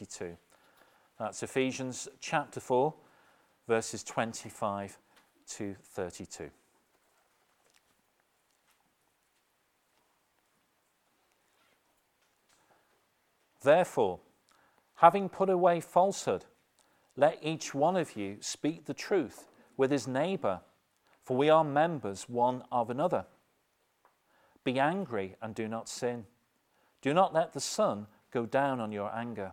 32. That's Ephesians chapter 4, verses 25 to 32. Therefore, having put away falsehood, let each one of you speak the truth with his neighbor, for we are members one of another. Be angry and do not sin. Do not let the sun go down on your anger,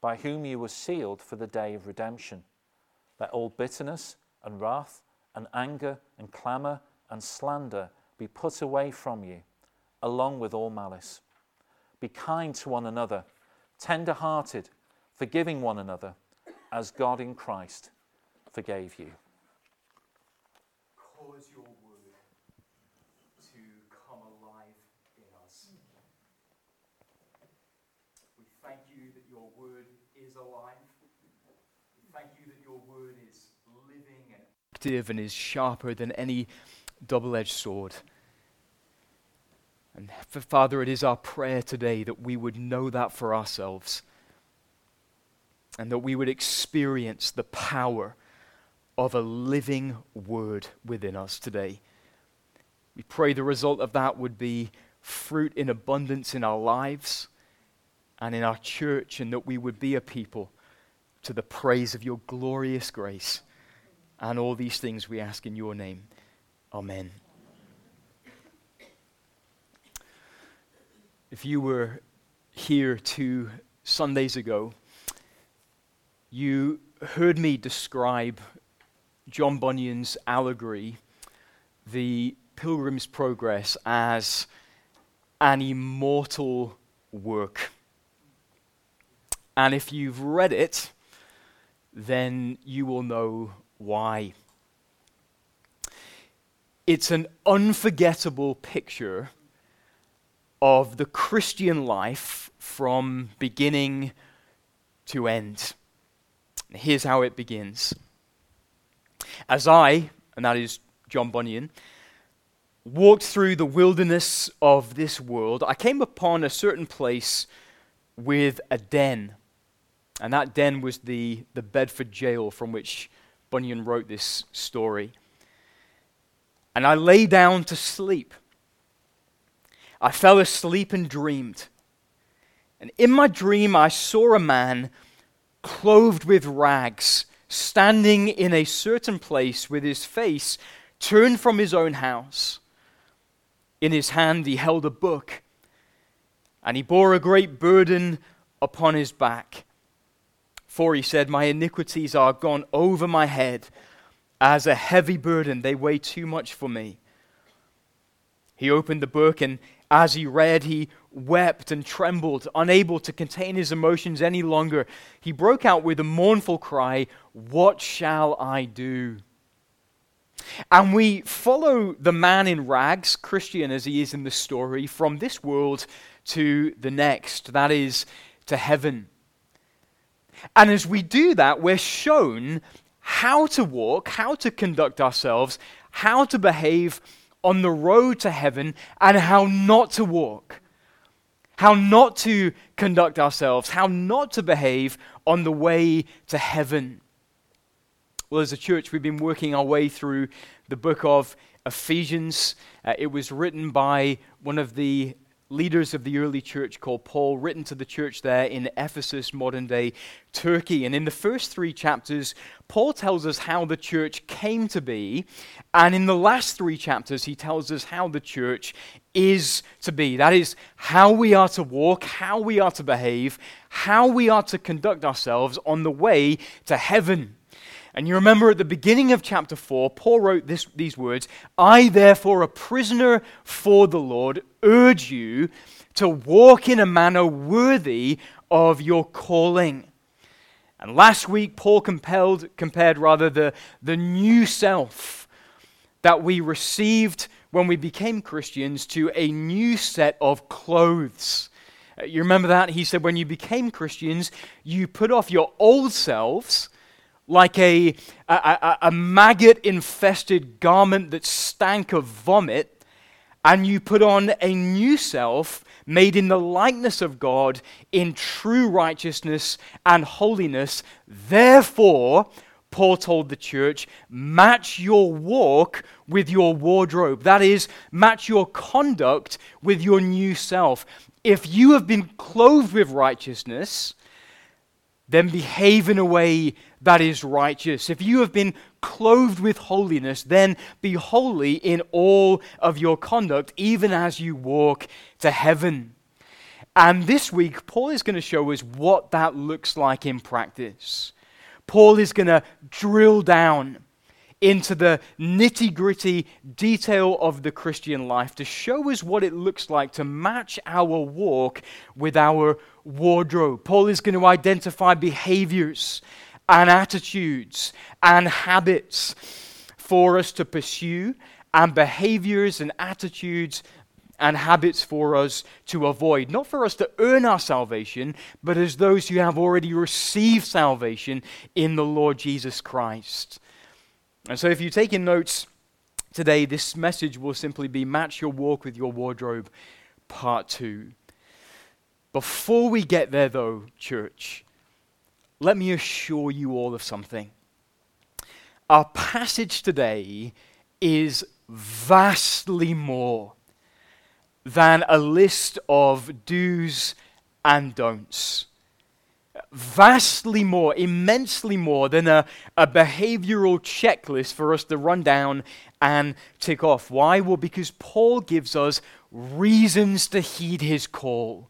by whom you were sealed for the day of redemption. Let all bitterness and wrath and anger and clamour and slander be put away from you, along with all malice. Be kind to one another, tender hearted, forgiving one another, as God in Christ forgave you. Cause your word to come alive in us. We thank you that your word is alive. We thank you that your word is living and active and is sharper than any double edged sword. And Father, it is our prayer today that we would know that for ourselves and that we would experience the power of a living word within us today. We pray the result of that would be fruit in abundance in our lives and in our church, and that we would be a people to the praise of your glorious grace. And all these things we ask in your name. Amen. If you were here two Sundays ago, you heard me describe John Bunyan's allegory, the Pilgrim's Progress, as an immortal work. And if you've read it, then you will know why. It's an unforgettable picture of the Christian life from beginning to end. Here's how it begins. As I, and that is John Bunyan, walked through the wilderness of this world, I came upon a certain place with a den. And that den was the, the Bedford jail from which Bunyan wrote this story. And I lay down to sleep. I fell asleep and dreamed. And in my dream, I saw a man clothed with rags, standing in a certain place with his face turned from his own house. In his hand, he held a book, and he bore a great burden upon his back. For he said, My iniquities are gone over my head. As a heavy burden, they weigh too much for me. He opened the book, and as he read, he wept and trembled, unable to contain his emotions any longer. He broke out with a mournful cry, What shall I do? And we follow the man in rags, Christian as he is in the story, from this world to the next, that is, to heaven. And as we do that, we're shown how to walk, how to conduct ourselves, how to behave on the road to heaven, and how not to walk how not to conduct ourselves, how not to behave on the way to heaven. Well, as a church, we've been working our way through the book of Ephesians. Uh, it was written by one of the leaders of the early church called Paul, written to the church there in Ephesus, modern day Turkey. And in the first three chapters, Paul tells us how the church came to be. And in the last three chapters, he tells us how the church is to be. That is, how we are to walk, how we are to behave, how we are to conduct ourselves on the way to heaven. And you remember at the beginning of chapter 4, Paul wrote this, these words I, therefore, a prisoner for the Lord, urge you to walk in a manner worthy of your calling. And last week, Paul compelled, compared rather the, the new self that we received when we became Christians to a new set of clothes. You remember that? He said, when you became Christians, you put off your old selves like a, a, a, a maggot infested garment that stank of vomit, and you put on a new self made in the likeness of God in true righteousness and holiness. Therefore, Paul told the church, match your walk with your wardrobe. That is, match your conduct with your new self. If you have been clothed with righteousness, then behave in a way that is righteous. If you have been clothed with holiness, then be holy in all of your conduct, even as you walk to heaven. And this week, Paul is going to show us what that looks like in practice. Paul is going to drill down into the nitty gritty detail of the Christian life to show us what it looks like to match our walk with our wardrobe. Paul is going to identify behaviors and attitudes and habits for us to pursue, and behaviors and attitudes and habits for us to avoid. Not for us to earn our salvation, but as those who have already received salvation in the Lord Jesus Christ. And so, if you're taking notes today, this message will simply be Match Your Walk with Your Wardrobe, Part 2. Before we get there, though, church, let me assure you all of something. Our passage today is vastly more than a list of do's and don'ts. Vastly more, immensely more than a, a behavioral checklist for us to run down and tick off. Why? Well, because Paul gives us reasons to heed his call.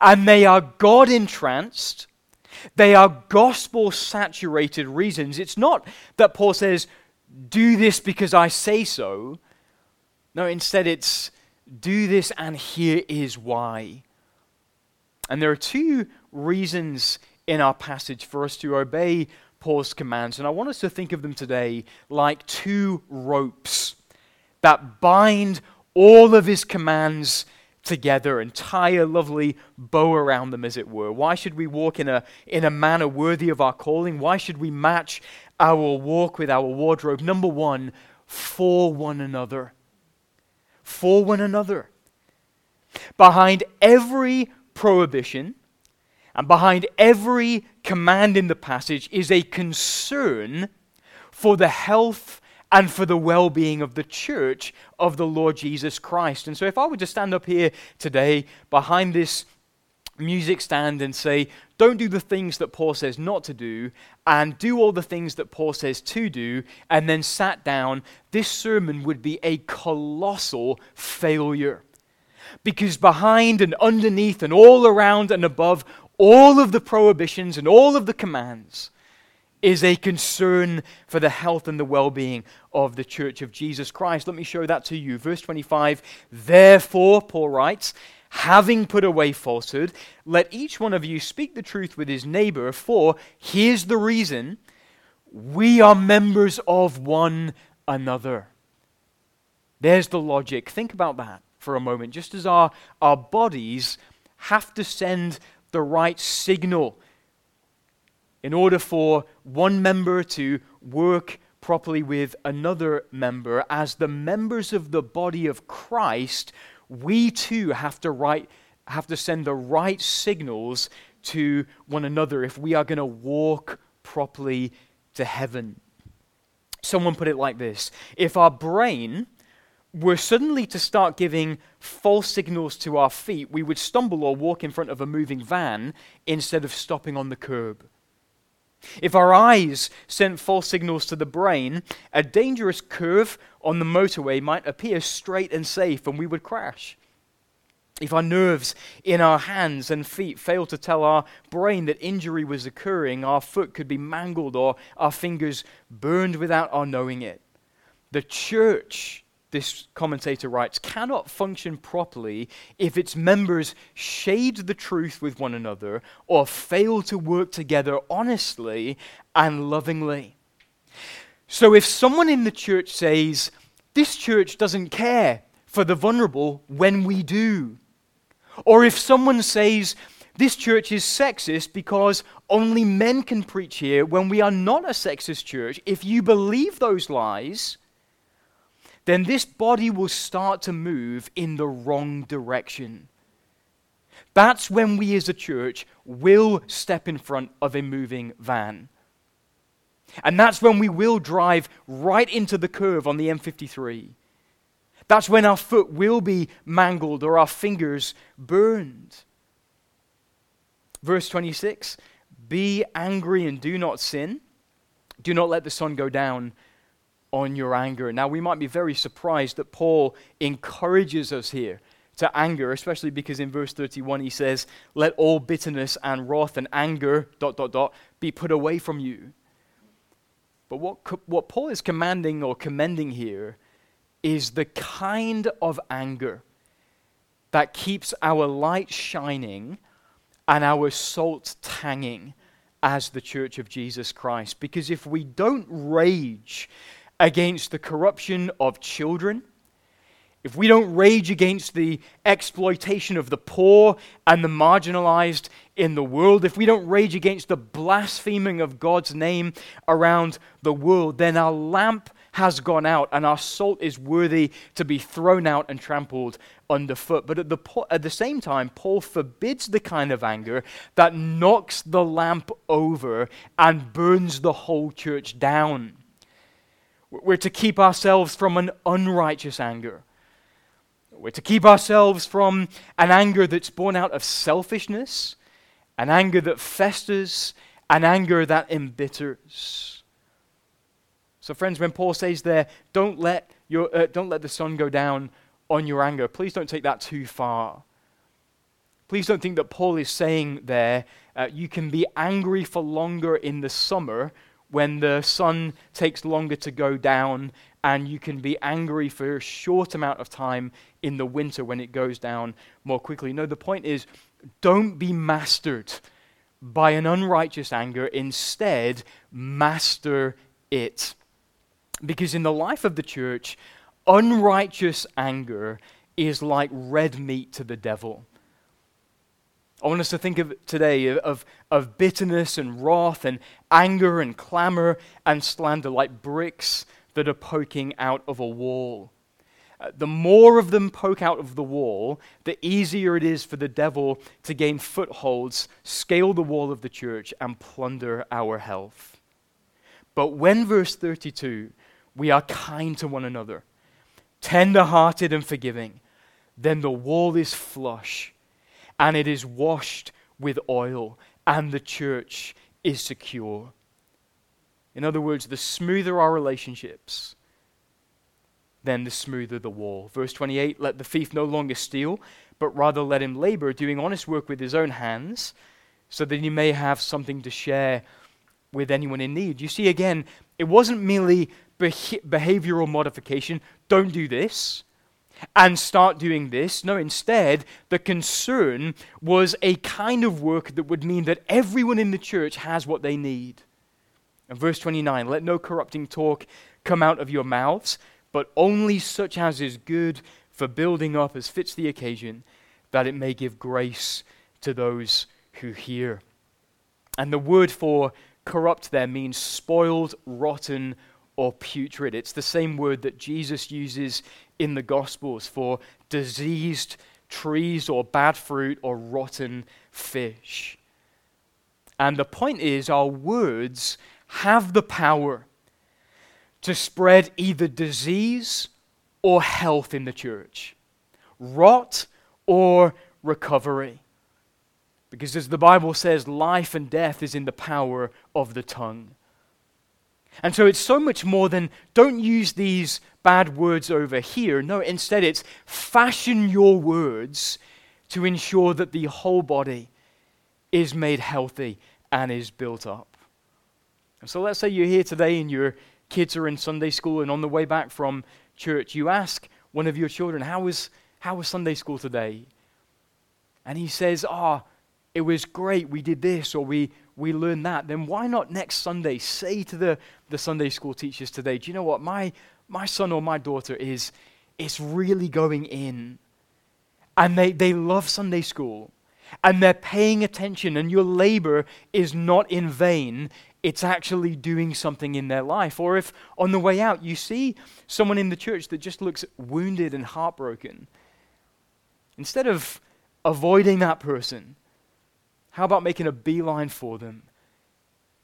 And they are God entranced they are gospel saturated reasons. It's not that Paul says, do this because I say so. No, instead it's, do this and here is why. And there are two reasons in our passage for us to obey Paul's commands. And I want us to think of them today like two ropes that bind all of his commands together and tie a lovely bow around them, as it were? Why should we walk in a, in a manner worthy of our calling? Why should we match our walk with our wardrobe? Number one, for one another. For one another. Behind every prohibition and behind every command in the passage is a concern for the health and for the well being of the church of the Lord Jesus Christ. And so, if I were to stand up here today behind this music stand and say, don't do the things that Paul says not to do, and do all the things that Paul says to do, and then sat down, this sermon would be a colossal failure. Because behind and underneath and all around and above all of the prohibitions and all of the commands is a concern for the health and the well being of the church of Jesus Christ. Let me show that to you. Verse 25 Therefore, Paul writes, having put away falsehood, let each one of you speak the truth with his neighbor, for here's the reason we are members of one another. There's the logic. Think about that for a moment. Just as our, our bodies have to send the right signal in order for one member to work properly with another member, as the members of the body of Christ, we too have to, right, have to send the right signals to one another if we are going to walk properly to heaven. Someone put it like this If our brain were suddenly to start giving false signals to our feet, we would stumble or walk in front of a moving van instead of stopping on the curb. If our eyes sent false signals to the brain, a dangerous curve on the motorway might appear straight and safe and we would crash. If our nerves in our hands and feet failed to tell our brain that injury was occurring, our foot could be mangled or our fingers burned without our knowing it. The church, this commentator writes, cannot function properly if its members shade the truth with one another or fail to work together honestly and lovingly. So if someone in the church says, This church doesn't care for the vulnerable when we do, or if someone says, this church is sexist because only men can preach here when we are not a sexist church. If you believe those lies, then this body will start to move in the wrong direction. That's when we as a church will step in front of a moving van. And that's when we will drive right into the curve on the M53. That's when our foot will be mangled or our fingers burned. Verse 26 Be angry and do not sin. Do not let the sun go down on your anger. Now, we might be very surprised that Paul encourages us here to anger, especially because in verse 31 he says, Let all bitterness and wrath and anger, dot, dot, dot, be put away from you. But what, what Paul is commanding or commending here is the kind of anger that keeps our light shining and our salt tanging as the church of Jesus Christ. Because if we don't rage against the corruption of children, if we don't rage against the exploitation of the poor and the marginalized in the world, if we don't rage against the blaspheming of God's name around the world, then our lamp has gone out and our salt is worthy to be thrown out and trampled underfoot. But at the, at the same time, Paul forbids the kind of anger that knocks the lamp over and burns the whole church down. We're to keep ourselves from an unrighteous anger. We're to keep ourselves from an anger that's born out of selfishness, an anger that festers, an anger that embitters. So, friends, when Paul says there, don't let, your, uh, don't let the sun go down on your anger, please don't take that too far. Please don't think that Paul is saying there, uh, you can be angry for longer in the summer when the sun takes longer to go down, and you can be angry for a short amount of time in the winter when it goes down more quickly. No, the point is don't be mastered by an unrighteous anger. Instead, master it. Because in the life of the church, unrighteous anger is like red meat to the devil. I want us to think of today of, of bitterness and wrath and anger and clamor and slander like bricks that are poking out of a wall. Uh, the more of them poke out of the wall, the easier it is for the devil to gain footholds, scale the wall of the church, and plunder our health. But when, verse 32, we are kind to one another, tender hearted and forgiving, then the wall is flush and it is washed with oil, and the church is secure. In other words, the smoother our relationships, then the smoother the wall. Verse 28 Let the thief no longer steal, but rather let him labor, doing honest work with his own hands, so that he may have something to share with anyone in need. You see, again, it wasn't merely behavioral modification. Don't do this and start doing this. No, instead, the concern was a kind of work that would mean that everyone in the church has what they need. And verse 29 let no corrupting talk come out of your mouths, but only such as is good for building up as fits the occasion, that it may give grace to those who hear. And the word for corrupt there means spoiled, rotten, or putrid. It's the same word that Jesus uses in the Gospels for diseased trees or bad fruit or rotten fish. And the point is, our words have the power to spread either disease or health in the church, rot or recovery. Because as the Bible says, life and death is in the power of the tongue. And so it's so much more than don't use these bad words over here. No, instead it's fashion your words to ensure that the whole body is made healthy and is built up. And so let's say you're here today and your kids are in Sunday school and on the way back from church, you ask one of your children, How was, how was Sunday school today? And he says, Ah, oh, it was great, we did this, or we, we learn that. Then why not next Sunday say to the, the Sunday school teachers today, Do you know what? My, my son or my daughter is, is really going in. And they, they love Sunday school and they're paying attention, and your labor is not in vain. It's actually doing something in their life. Or if on the way out you see someone in the church that just looks wounded and heartbroken, instead of avoiding that person, how about making a beeline for them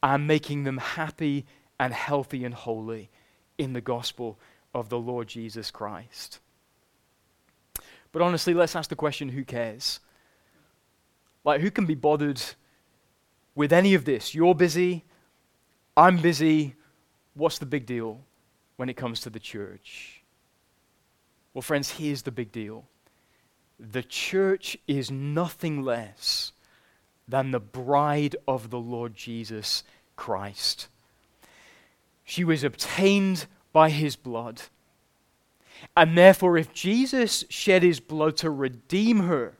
and making them happy and healthy and holy in the gospel of the Lord Jesus Christ? But honestly, let's ask the question who cares? Like, who can be bothered with any of this? You're busy, I'm busy. What's the big deal when it comes to the church? Well, friends, here's the big deal the church is nothing less than the bride of the Lord Jesus Christ. She was obtained by his blood. And therefore, if Jesus shed his blood to redeem her,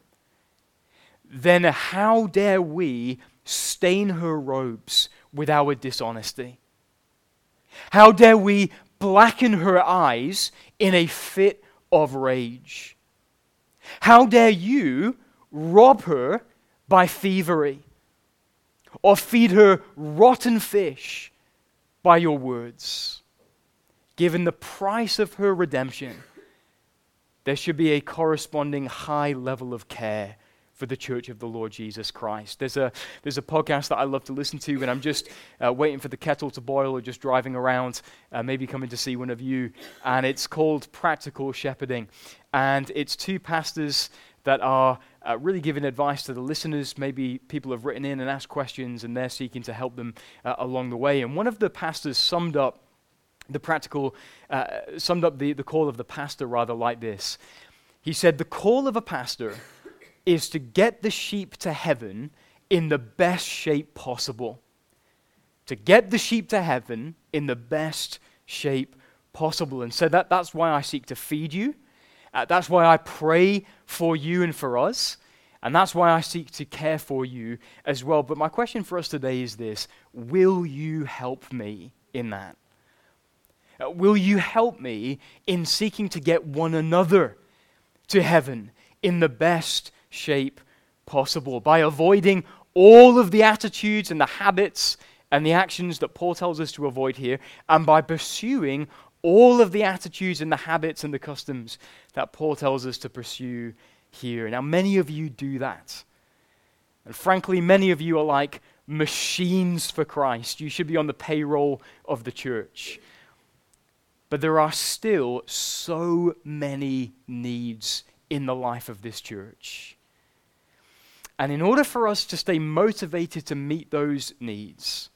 then how dare we stain her robes with our dishonesty? How dare we blacken her eyes in a fit of rage? How dare you rob her by thievery or feed her rotten fish by your words? Given the price of her redemption, there should be a corresponding high level of care for the church of the Lord Jesus Christ. There's a, there's a podcast that I love to listen to when I'm just uh, waiting for the kettle to boil or just driving around, uh, maybe coming to see one of you. And it's called Practical Shepherding. And it's two pastors that are uh, really giving advice to the listeners. Maybe people have written in and asked questions, and they're seeking to help them uh, along the way. And one of the pastors summed up the practical, uh, summed up the, the call of the pastor rather like this. He said, The call of a pastor is to get the sheep to heaven in the best shape possible. To get the sheep to heaven in the best shape possible. And so that, that's why I seek to feed you. Uh, that's why I pray for you and for us. And that's why I seek to care for you as well. But my question for us today is this Will you help me in that? Uh, will you help me in seeking to get one another to heaven in the best shape possible by avoiding all of the attitudes and the habits and the actions that Paul tells us to avoid here, and by pursuing all of the attitudes and the habits and the customs that Paul tells us to pursue here. Now, many of you do that. And frankly, many of you are like machines for Christ. You should be on the payroll of the church. But there are still so many needs in the life of this church. And in order for us to stay motivated to meet those needs,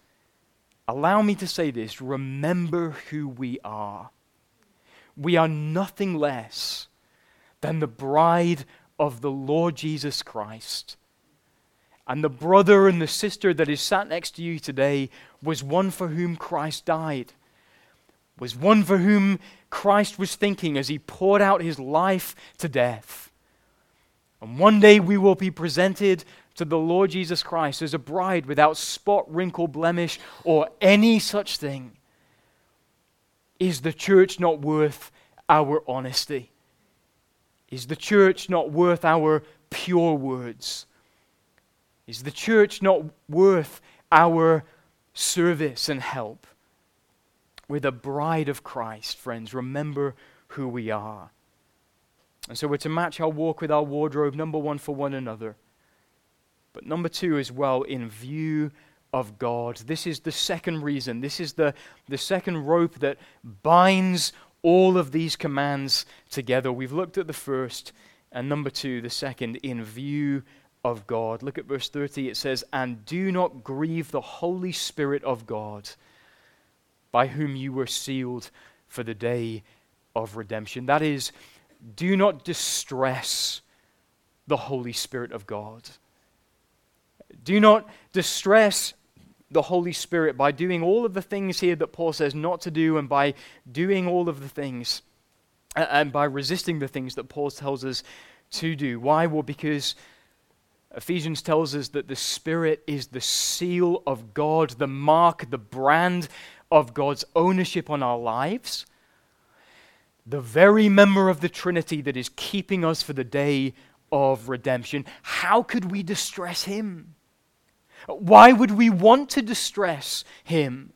allow me to say this remember who we are. We are nothing less than the bride of the Lord Jesus Christ. And the brother and the sister that is sat next to you today was one for whom Christ died, was one for whom Christ was thinking as he poured out his life to death. And one day we will be presented to the Lord Jesus Christ as a bride without spot, wrinkle, blemish, or any such thing. Is the church not worth our honesty? Is the church not worth our pure words? Is the church not worth our service and help? We're the bride of Christ, friends. Remember who we are. And so we're to match our walk with our wardrobe, number one, for one another. But number two, as well, in view of God. This is the second reason. This is the, the second rope that binds all of these commands together. We've looked at the first, and number two, the second, in view of God. Look at verse 30. It says, And do not grieve the Holy Spirit of God, by whom you were sealed for the day of redemption. That is, do not distress the Holy Spirit of God. Do not distress the Holy Spirit by doing all of the things here that Paul says not to do and by doing all of the things and by resisting the things that Paul tells us to do. Why? Well, because Ephesians tells us that the Spirit is the seal of God, the mark, the brand of God's ownership on our lives. The very member of the Trinity that is keeping us for the day of redemption. How could we distress Him? Why would we want to distress Him?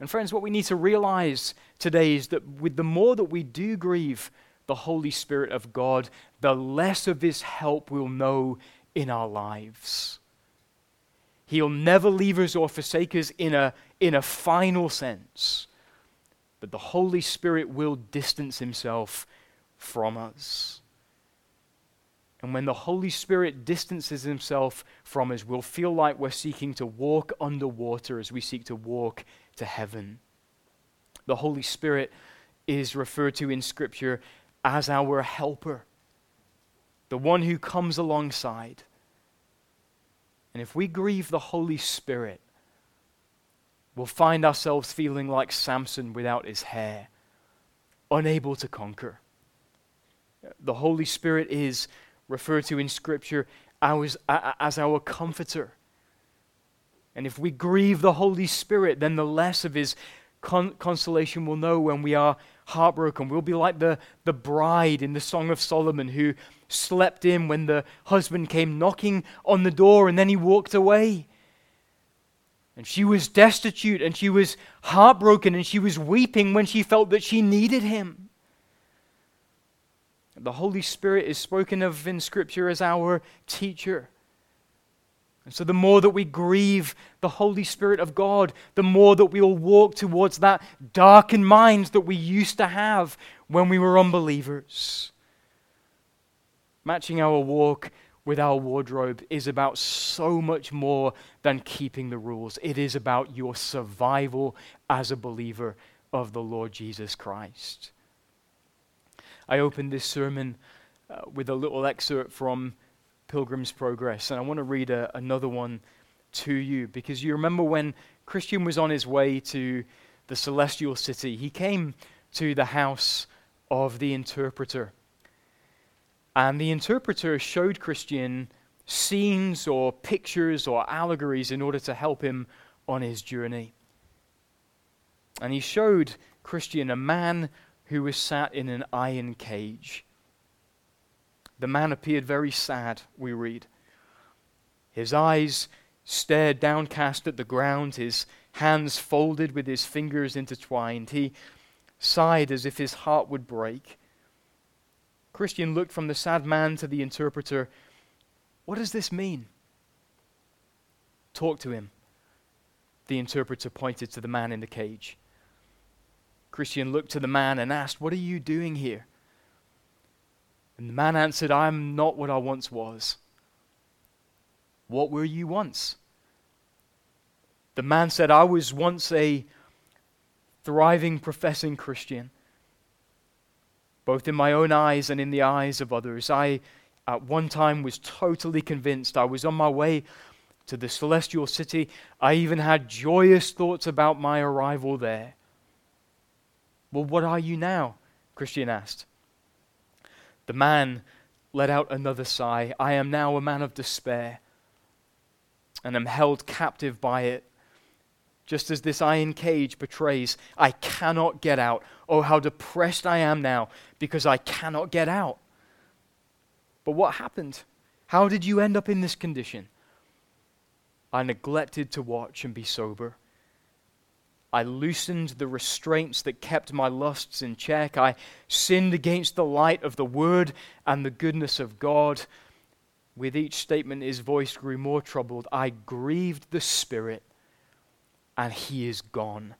And, friends, what we need to realize today is that with the more that we do grieve the Holy Spirit of God, the less of His help we'll know in our lives. He'll never leave us or forsake us in a, in a final sense, but the Holy Spirit will distance Himself from us. And when the Holy Spirit distances Himself from us, we'll feel like we're seeking to walk underwater as we seek to walk to heaven. The Holy Spirit is referred to in Scripture as our helper, the one who comes alongside. And if we grieve the Holy Spirit, we'll find ourselves feeling like Samson without his hair, unable to conquer. The Holy Spirit is referred to in Scripture as, as our comforter. And if we grieve the Holy Spirit, then the less of his con- consolation we'll know when we are heartbroken. We'll be like the, the bride in the Song of Solomon who slept in when the husband came knocking on the door and then he walked away. And she was destitute and she was heartbroken and she was weeping when she felt that she needed him. The Holy Spirit is spoken of in Scripture as our teacher. And so, the more that we grieve the Holy Spirit of God, the more that we will walk towards that darkened mind that we used to have when we were unbelievers. Matching our walk with our wardrobe is about so much more than keeping the rules. It is about your survival as a believer of the Lord Jesus Christ. I opened this sermon uh, with a little excerpt from Pilgrim's Progress. And I want to read a, another one to you because you remember when Christian was on his way to the celestial city, he came to the house of the interpreter. And the interpreter showed Christian scenes or pictures or allegories in order to help him on his journey. And he showed Christian a man who was sat in an iron cage. The man appeared very sad, we read. His eyes stared downcast at the ground, his hands folded with his fingers intertwined. He sighed as if his heart would break. Christian looked from the sad man to the interpreter. What does this mean? Talk to him. The interpreter pointed to the man in the cage. Christian looked to the man and asked, What are you doing here? And the man answered, I am not what I once was. What were you once? The man said, I was once a thriving, professing Christian, both in my own eyes and in the eyes of others. I, at one time, was totally convinced I was on my way to the celestial city. I even had joyous thoughts about my arrival there. Well, what are you now? Christian asked. The man let out another sigh. I am now a man of despair and am held captive by it. Just as this iron cage betrays, I cannot get out. Oh, how depressed I am now because I cannot get out. But what happened? How did you end up in this condition? I neglected to watch and be sober. I loosened the restraints that kept my lusts in check. I sinned against the light of the Word and the goodness of God. With each statement, his voice grew more troubled. I grieved the Spirit, and he is gone.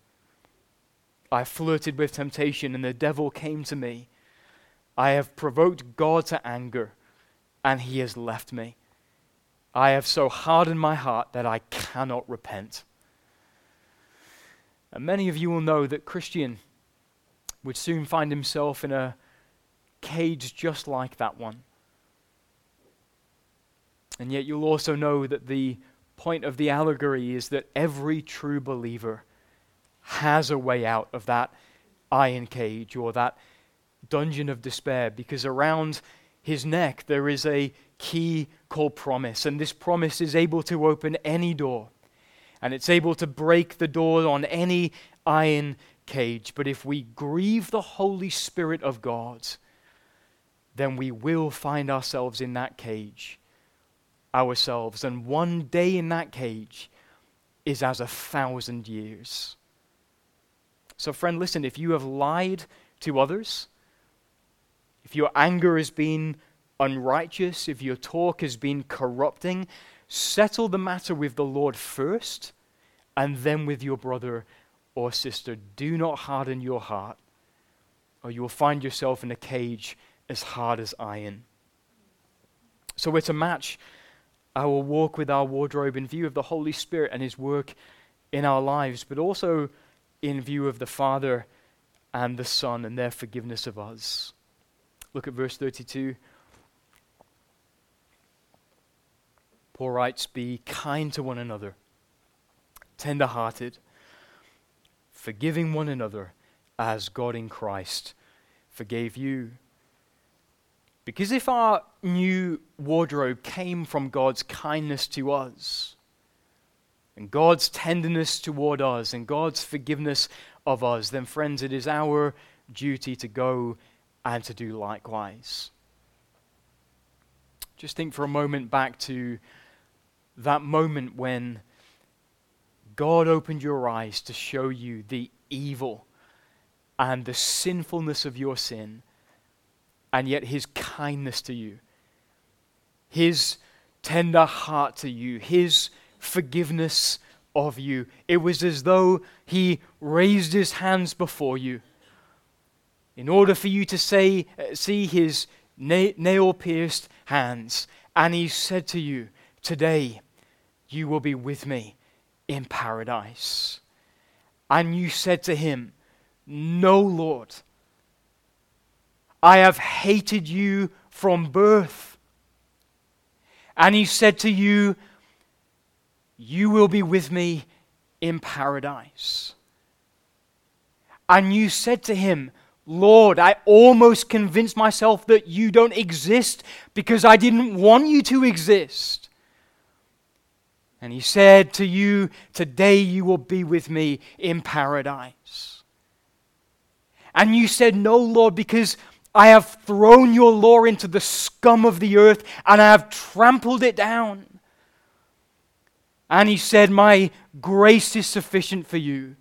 I flirted with temptation, and the devil came to me. I have provoked God to anger, and he has left me. I have so hardened my heart that I cannot repent. And many of you will know that Christian would soon find himself in a cage just like that one. And yet you'll also know that the point of the allegory is that every true believer has a way out of that iron cage or that dungeon of despair because around his neck there is a key called promise, and this promise is able to open any door, and it's able to break the door on any iron cage. But if we grieve the Holy Spirit of God, then we will find ourselves in that cage ourselves. And one day in that cage is as a thousand years. So, friend, listen if you have lied to others, if your anger has been unrighteous, if your talk has been corrupting, settle the matter with the Lord first and then with your brother or sister. Do not harden your heart, or you will find yourself in a cage as hard as iron. So we're to match our walk with our wardrobe in view of the Holy Spirit and His work in our lives, but also in view of the Father and the Son and their forgiveness of us. Look at verse 32. Paul writes, Be kind to one another, tender hearted, forgiving one another as God in Christ forgave you. Because if our new wardrobe came from God's kindness to us, and God's tenderness toward us, and God's forgiveness of us, then, friends, it is our duty to go and to do likewise. Just think for a moment back to that moment when God opened your eyes to show you the evil and the sinfulness of your sin, and yet his kindness to you, his tender heart to you, his forgiveness of you. It was as though he raised his hands before you in order for you to say, see his na- nail pierced hands. And he said to you, Today, you will be with me in paradise. And you said to him, No, Lord. I have hated you from birth. And he said to you, You will be with me in paradise. And you said to him, Lord, I almost convinced myself that you don't exist because I didn't want you to exist. And he said to you, Today you will be with me in paradise. And you said, No, Lord, because I have thrown your law into the scum of the earth and I have trampled it down. And he said, My grace is sufficient for you.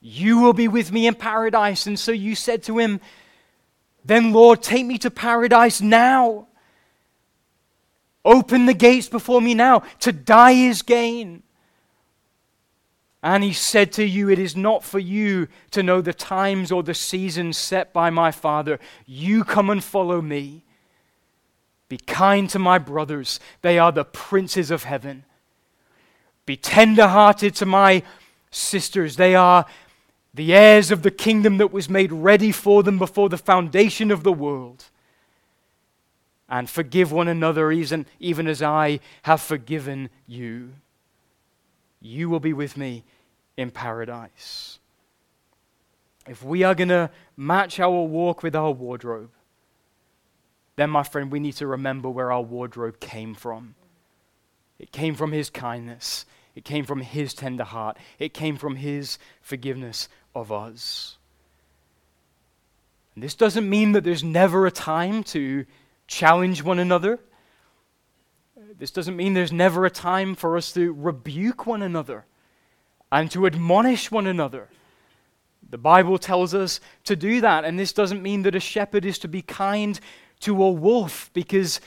You will be with me in paradise. And so you said to him, Then, Lord, take me to paradise now. Open the gates before me now. To die is gain. And he said to you, It is not for you to know the times or the seasons set by my Father. You come and follow me. Be kind to my brothers, they are the princes of heaven. Be tender hearted to my sisters, they are the heirs of the kingdom that was made ready for them before the foundation of the world and forgive one another, even, even as I have forgiven you. You will be with me in paradise. If we are going to match our walk with our wardrobe, then, my friend, we need to remember where our wardrobe came from. It came from His kindness, it came from His tender heart, it came from His forgiveness of us. And this doesn't mean that there's never a time to challenge one another. This doesn't mean there's never a time for us to rebuke one another and to admonish one another. The Bible tells us to do that, and this doesn't mean that a shepherd is to be kind to a wolf, because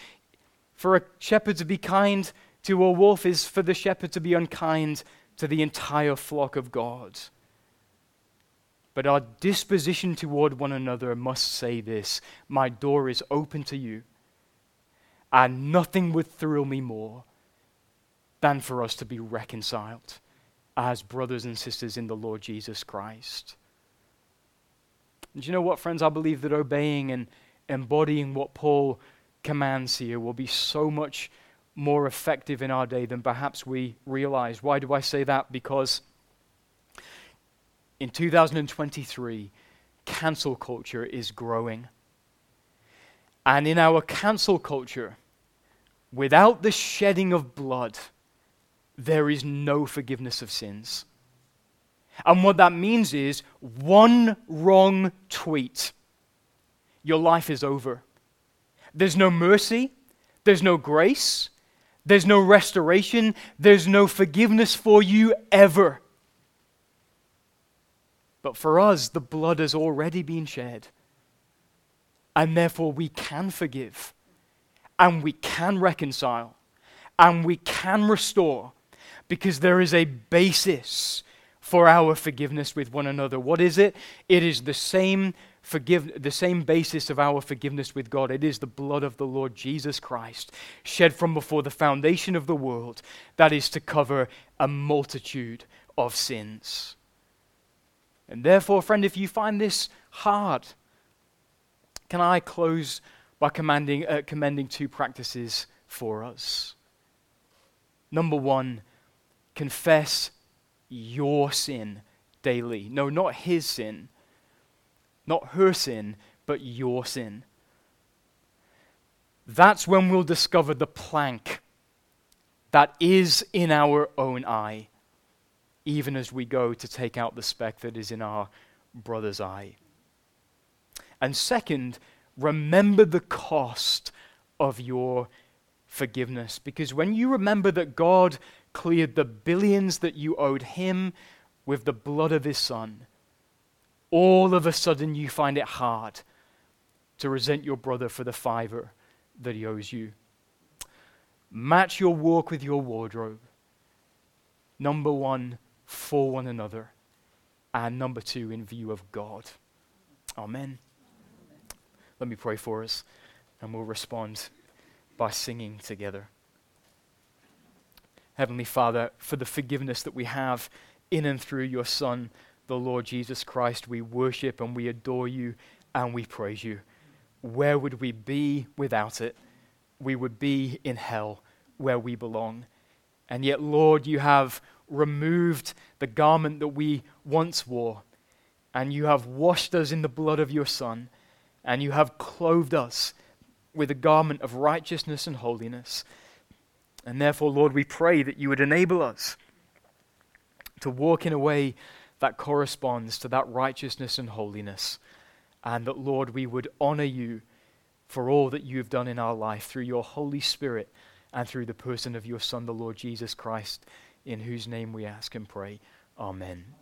for a shepherd to be kind to a wolf is for the shepherd to be unkind to the entire flock of God. But our disposition toward one another must say this My door is open to you and nothing would thrill me more than for us to be reconciled as brothers and sisters in the Lord Jesus Christ. And you know what, friends? I believe that obeying and embodying what Paul commands here will be so much more effective in our day than perhaps we realize. Why do I say that? Because in 2023, cancel culture is growing. And in our cancel culture, without the shedding of blood, there is no forgiveness of sins. And what that means is one wrong tweet, your life is over. There's no mercy, there's no grace, there's no restoration, there's no forgiveness for you ever. But for us, the blood has already been shed. And therefore, we can forgive, and we can reconcile, and we can restore, because there is a basis for our forgiveness with one another. What is it? It is the same forgive the same basis of our forgiveness with God. It is the blood of the Lord Jesus Christ, shed from before the foundation of the world, that is to cover a multitude of sins. And therefore, friend, if you find this hard, can I close by commanding, uh, commending two practices for us? Number one, confess your sin daily. No, not his sin, not her sin, but your sin. That's when we'll discover the plank that is in our own eye even as we go to take out the speck that is in our brother's eye. And second, remember the cost of your forgiveness. Because when you remember that God cleared the billions that you owed Him with the blood of His Son, all of a sudden you find it hard to resent your brother for the fiver that he owes you. Match your walk with your wardrobe. Number one, for one another, and number two, in view of God. Amen. Let me pray for us, and we'll respond by singing together. Heavenly Father, for the forgiveness that we have in and through your Son, the Lord Jesus Christ, we worship and we adore you and we praise you. Where would we be without it? We would be in hell where we belong. And yet, Lord, you have removed the garment that we once wore, and you have washed us in the blood of your Son, and you have clothed us with a garment of righteousness and holiness. And therefore, Lord, we pray that you would enable us to walk in a way that corresponds to that righteousness and holiness. And that, Lord, we would honor you for all that you have done in our life through your Holy Spirit and through the person of your Son, the Lord Jesus Christ in whose name we ask and pray. Amen.